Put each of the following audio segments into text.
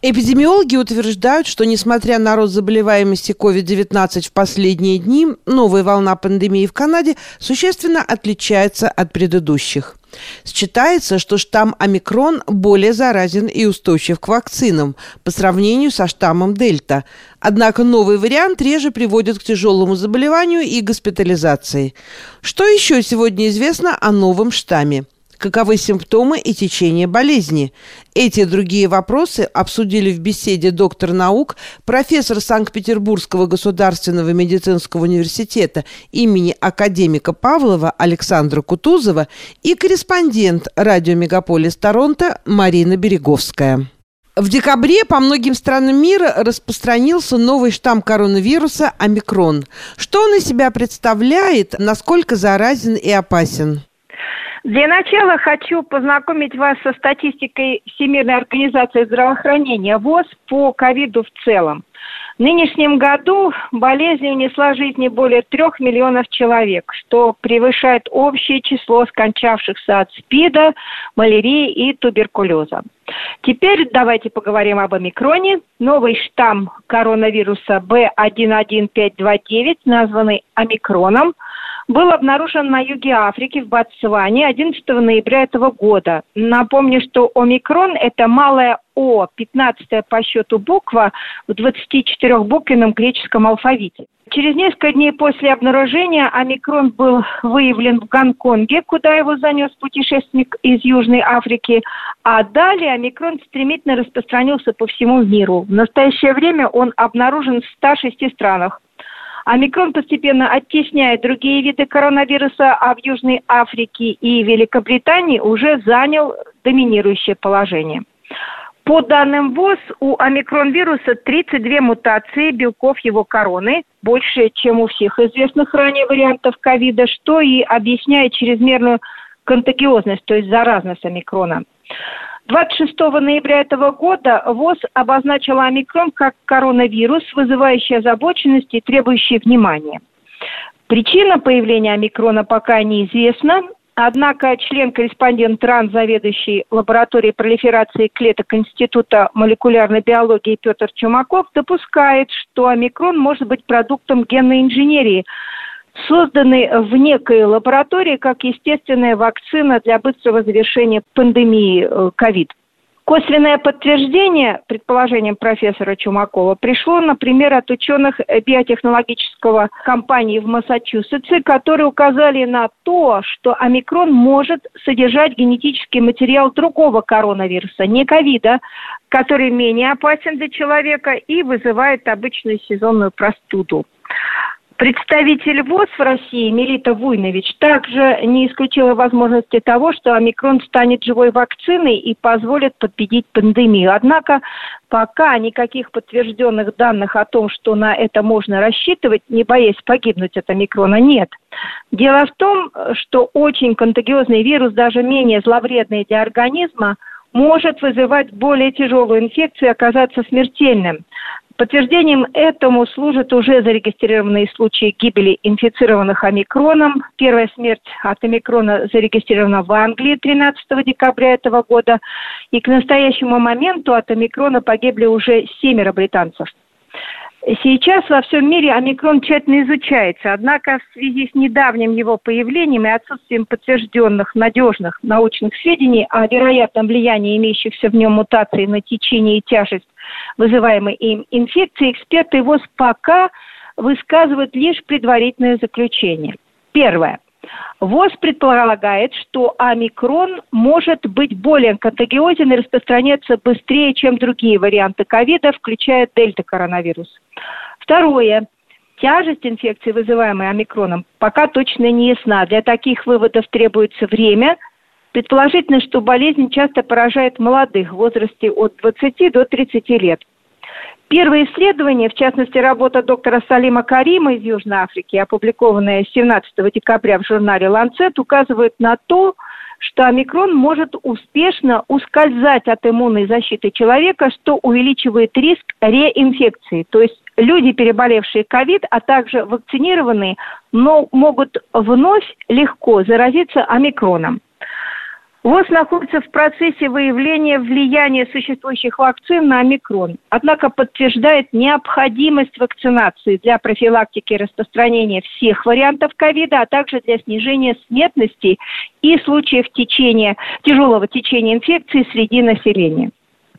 Эпидемиологи утверждают, что несмотря на рост заболеваемости COVID-19 в последние дни, новая волна пандемии в Канаде существенно отличается от предыдущих. Считается, что штамм омикрон более заразен и устойчив к вакцинам по сравнению со штаммом дельта. Однако новый вариант реже приводит к тяжелому заболеванию и госпитализации. Что еще сегодня известно о новом штамме? Каковы симптомы и течение болезни. Эти и другие вопросы обсудили в беседе доктор наук, профессор Санкт-Петербургского государственного медицинского университета имени академика Павлова Александра Кутузова и корреспондент радио «Мегаполис Торонто» Марина Береговская. В декабре по многим странам мира распространился новый штамм коронавируса «Омикрон». Что он из себя представляет, насколько заразен и опасен? Для начала хочу познакомить вас со статистикой Всемирной организации здравоохранения ВОЗ по ковиду в целом. В нынешнем году болезнь унесла жизни более трех миллионов человек, что превышает общее число скончавшихся от СПИДа, малярии и туберкулеза. Теперь давайте поговорим об омикроне. Новый штамм коронавируса B11529, названный омикроном – был обнаружен на юге Африки, в Ботсване, 11 ноября этого года. Напомню, что омикрон – это малая О, 15 по счету буква в 24-буквенном греческом алфавите. Через несколько дней после обнаружения омикрон был выявлен в Гонконге, куда его занес путешественник из Южной Африки, а далее омикрон стремительно распространился по всему миру. В настоящее время он обнаружен в 106 странах. Омикрон постепенно оттесняет другие виды коронавируса, а в Южной Африке и Великобритании уже занял доминирующее положение. По данным ВОЗ, у омикрон-вируса 32 мутации белков его короны, больше, чем у всех известных ранее вариантов ковида, что и объясняет чрезмерную контагиозность, то есть заразность омикрона. 26 ноября этого года ВОЗ обозначила омикрон как коронавирус, вызывающий озабоченность и требующий внимания. Причина появления омикрона пока неизвестна, однако член-корреспондент ТРАН, заведующий лабораторией пролиферации клеток Института молекулярной биологии Петр Чумаков допускает, что омикрон может быть продуктом генной инженерии – созданы в некой лаборатории как естественная вакцина для быстрого завершения пандемии э, ковид. Косвенное подтверждение предположениям профессора Чумакова пришло, например, от ученых биотехнологического компании в Массачусетсе, которые указали на то, что омикрон может содержать генетический материал другого коронавируса, не ковида, который менее опасен для человека и вызывает обычную сезонную простуду. Представитель ВОЗ в России Мелита Вуйнович также не исключила возможности того, что омикрон станет живой вакциной и позволит победить пандемию. Однако пока никаких подтвержденных данных о том, что на это можно рассчитывать, не боясь погибнуть от омикрона, нет. Дело в том, что очень контагиозный вирус, даже менее зловредный для организма, может вызывать более тяжелую инфекцию и оказаться смертельным. Подтверждением этому служат уже зарегистрированные случаи гибели инфицированных омикроном. Первая смерть от омикрона зарегистрирована в Англии 13 декабря этого года. И к настоящему моменту от омикрона погибли уже семеро британцев. Сейчас во всем мире омикрон тщательно изучается, однако в связи с недавним его появлением и отсутствием подтвержденных надежных научных сведений о вероятном влиянии имеющихся в нем мутаций на течение и тяжесть вызываемой им инфекции, эксперты ВОЗ пока высказывают лишь предварительное заключение. Первое. ВОЗ предполагает, что омикрон может быть более контагиозен и распространяться быстрее, чем другие варианты ковида, включая дельта-коронавирус. Второе. Тяжесть инфекции, вызываемой омикроном, пока точно не ясна. Для таких выводов требуется время. Предположительно, что болезнь часто поражает молодых в возрасте от 20 до 30 лет. Первые исследования, в частности работа доктора Салима Карима из Южной Африки, опубликованная 17 декабря в журнале Lancet, указывают на то, что омикрон может успешно ускользать от иммунной защиты человека, что увеличивает риск реинфекции. То есть люди, переболевшие ковид, а также вакцинированные, но могут вновь легко заразиться омикроном. ВОЗ находится в процессе выявления влияния существующих вакцин на омикрон, однако подтверждает необходимость вакцинации для профилактики распространения всех вариантов ковида, а также для снижения смертности и случаев течения, тяжелого течения инфекции среди населения.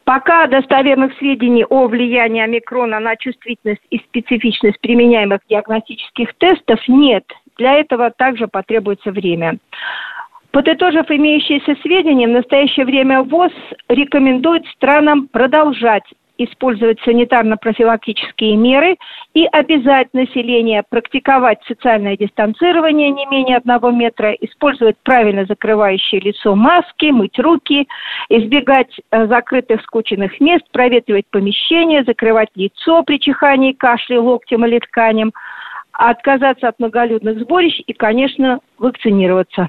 Пока достоверных сведений о влиянии омикрона на чувствительность и специфичность применяемых диагностических тестов нет. Для этого также потребуется время. Подытожив имеющиеся сведения, в настоящее время ВОЗ рекомендует странам продолжать использовать санитарно-профилактические меры и обязать население практиковать социальное дистанцирование не менее одного метра, использовать правильно закрывающие лицо маски, мыть руки, избегать э, закрытых скученных мест, проветривать помещение, закрывать лицо при чихании, кашле, локтем или тканем, отказаться от многолюдных сборищ и, конечно, вакцинироваться.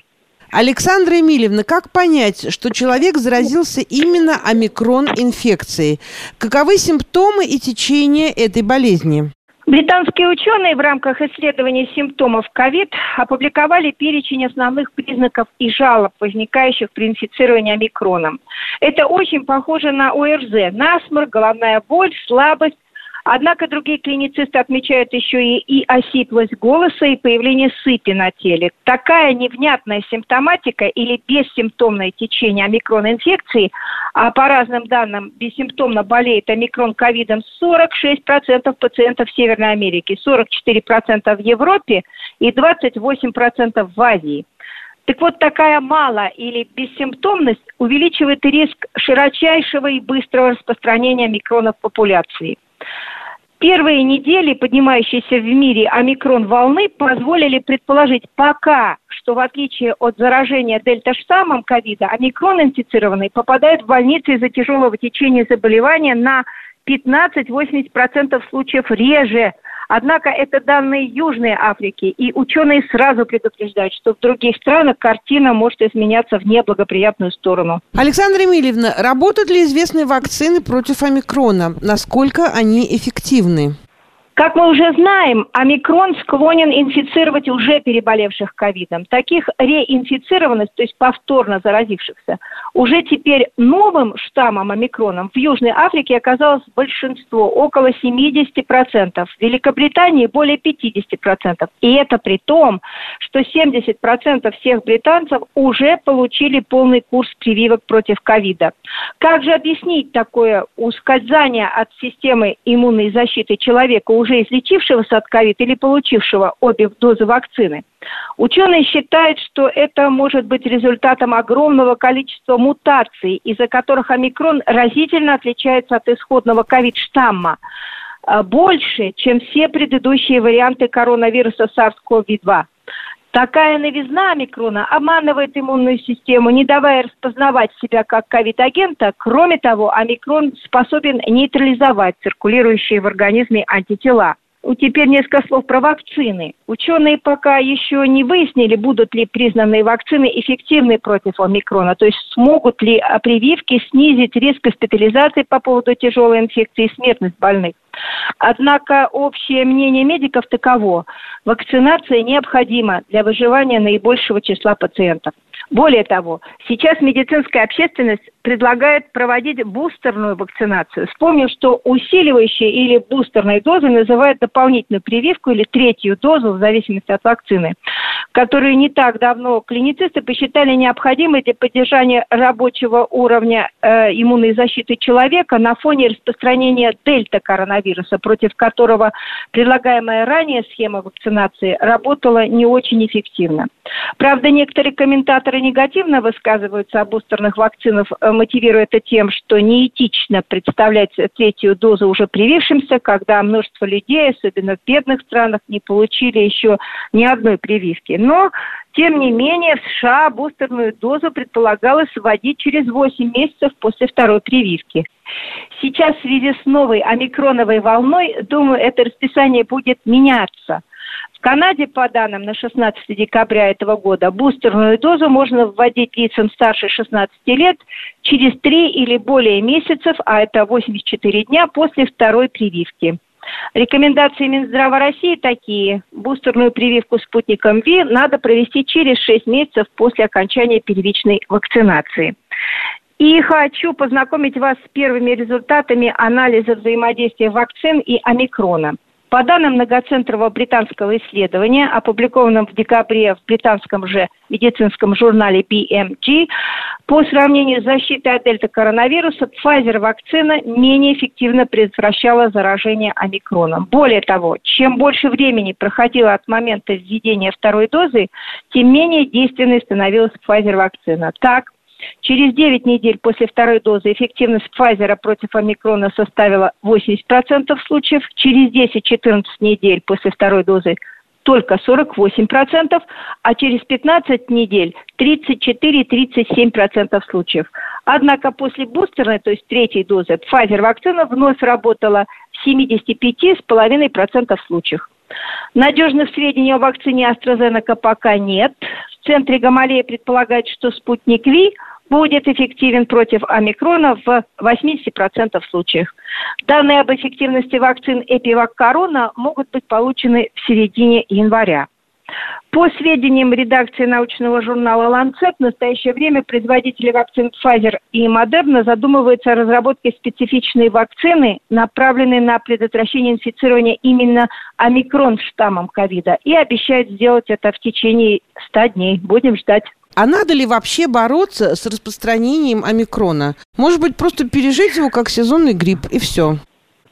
Александра Эмильевна, как понять, что человек заразился именно омикрон-инфекцией? Каковы симптомы и течение этой болезни? Британские ученые в рамках исследования симптомов ковид опубликовали перечень основных признаков и жалоб, возникающих при инфицировании омикроном. Это очень похоже на ОРЗ. Насморк, головная боль, слабость, Однако другие клиницисты отмечают еще и, и осиплость голоса, и появление сыпи на теле. Такая невнятная симптоматика или бессимптомное течение омикрон-инфекции, а по разным данным бессимптомно болеет омикрон ковидом 46% пациентов Северной Америки, 44% в Европе и 28% в Азии. Так вот, такая мало или бессимптомность увеличивает риск широчайшего и быстрого распространения микронов в популяции. Первые недели поднимающиеся в мире омикрон-волны позволили предположить пока, что в отличие от заражения дельта-штаммом ковида, омикрон-инфицированный попадает в больницы из-за тяжелого течения заболевания на 15-80% случаев реже – Однако это данные Южной Африки, и ученые сразу предупреждают, что в других странах картина может изменяться в неблагоприятную сторону. Александра Емельевна, работают ли известные вакцины против омикрона? Насколько они эффективны? Как мы уже знаем, омикрон склонен инфицировать уже переболевших ковидом. Таких реинфицированных, то есть повторно заразившихся, уже теперь новым штаммом омикроном в Южной Африке оказалось большинство, около 70%, в Великобритании более 50%. И это при том, что 70% всех британцев уже получили полный курс прививок против ковида. Как же объяснить такое ускользание от системы иммунной защиты человека уже излечившегося от ковид или получившего обе дозы вакцины. Ученые считают, что это может быть результатом огромного количества мутаций, из-за которых омикрон разительно отличается от исходного ковид-штамма а, больше, чем все предыдущие варианты коронавируса SARS-CoV-2. Такая новизна омикрона обманывает иммунную систему, не давая распознавать себя как ковид-агента. Кроме того, омикрон способен нейтрализовать циркулирующие в организме антитела. Теперь несколько слов про вакцины. Ученые пока еще не выяснили, будут ли признанные вакцины эффективны против омикрона, то есть смогут ли прививки снизить риск госпитализации по поводу тяжелой инфекции и смертность больных. Однако общее мнение медиков таково. Вакцинация необходима для выживания наибольшего числа пациентов. Более того, сейчас медицинская общественность предлагает проводить бустерную вакцинацию. Вспомним, что усиливающие или бустерные дозы называют дополнительную прививку или третью дозу в зависимости от вакцины, которую не так давно клиницисты посчитали необходимой для поддержания рабочего уровня э, иммунной защиты человека на фоне распространения дельта коронавируса, против которого предлагаемая ранее схема вакцинации работала не очень эффективно. Правда, некоторые комментаторы негативно высказываются о бустерных вакцинах, э, мотивируя это тем, что неэтично представлять третью дозу уже привившимся, когда множество людей, особенно в бедных странах, не получили еще ни одной прививки. Но тем не менее, в США бустерную дозу предполагалось вводить через 8 месяцев после второй прививки. Сейчас в связи с новой омикроновой волной, думаю, это расписание будет меняться. В Канаде, по данным на 16 декабря этого года, бустерную дозу можно вводить лицам старше 16 лет через 3 или более месяцев, а это 84 дня после второй прививки. Рекомендации Минздрава России такие. Бустерную прививку спутником ВИ надо провести через 6 месяцев после окончания первичной вакцинации. И хочу познакомить вас с первыми результатами анализа взаимодействия вакцин и омикрона – по данным многоцентрового британского исследования, опубликованном в декабре в британском же медицинском журнале BMG, по сравнению с защитой от дельта-коронавируса, Pfizer-вакцина менее эффективно предотвращала заражение омикроном. Более того, чем больше времени проходило от момента введения второй дозы, тем менее действенной становилась Pfizer-вакцина. Так, Через 9 недель после второй дозы эффективность Pfizer против омикрона составила 80% случаев, через 10-14 недель после второй дозы только 48%, а через 15 недель 34-37% случаев. Однако после бустерной, то есть третьей дозы, Pfizer вакцина вновь работала в 75,5% случаев. Надежных сведений о вакцине AstraZeneca пока нет. В центре Гамалея предполагают, что спутник Ви будет эффективен против омикрона в 80% случаев. Данные об эффективности вакцин Эпивак Корона могут быть получены в середине января. По сведениям редакции научного журнала «Ланцет», в настоящее время производители вакцин Pfizer и Moderna задумываются о разработке специфичной вакцины, направленной на предотвращение инфицирования именно омикрон штаммом ковида, и обещают сделать это в течение 100 дней. Будем ждать. А надо ли вообще бороться с распространением омикрона? Может быть, просто пережить его как сезонный грипп и все?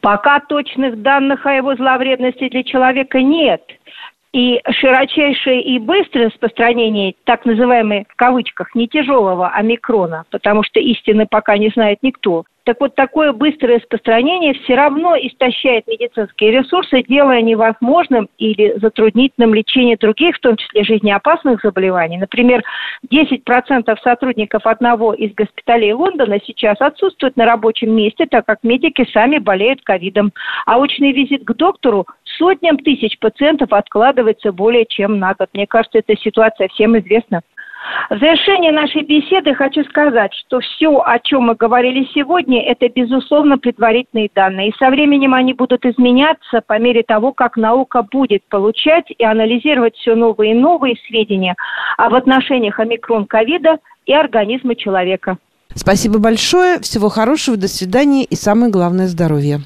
Пока точных данных о его зловредности для человека нет. И широчайшее и быстрое распространение так называемой в кавычках не тяжелого омикрона, потому что истины пока не знает никто, так вот, такое быстрое распространение все равно истощает медицинские ресурсы, делая невозможным или затруднительным лечение других, в том числе жизнеопасных заболеваний. Например, 10% сотрудников одного из госпиталей Лондона сейчас отсутствуют на рабочем месте, так как медики сами болеют ковидом. А очный визит к доктору сотням тысяч пациентов откладывается более чем на год. Мне кажется, эта ситуация всем известна. В завершение нашей беседы хочу сказать, что все, о чем мы говорили сегодня, это, безусловно, предварительные данные. И со временем они будут изменяться по мере того, как наука будет получать и анализировать все новые и новые сведения об отношениях омикрон-ковида и организма человека. Спасибо большое, всего хорошего, до свидания и самое главное здоровья.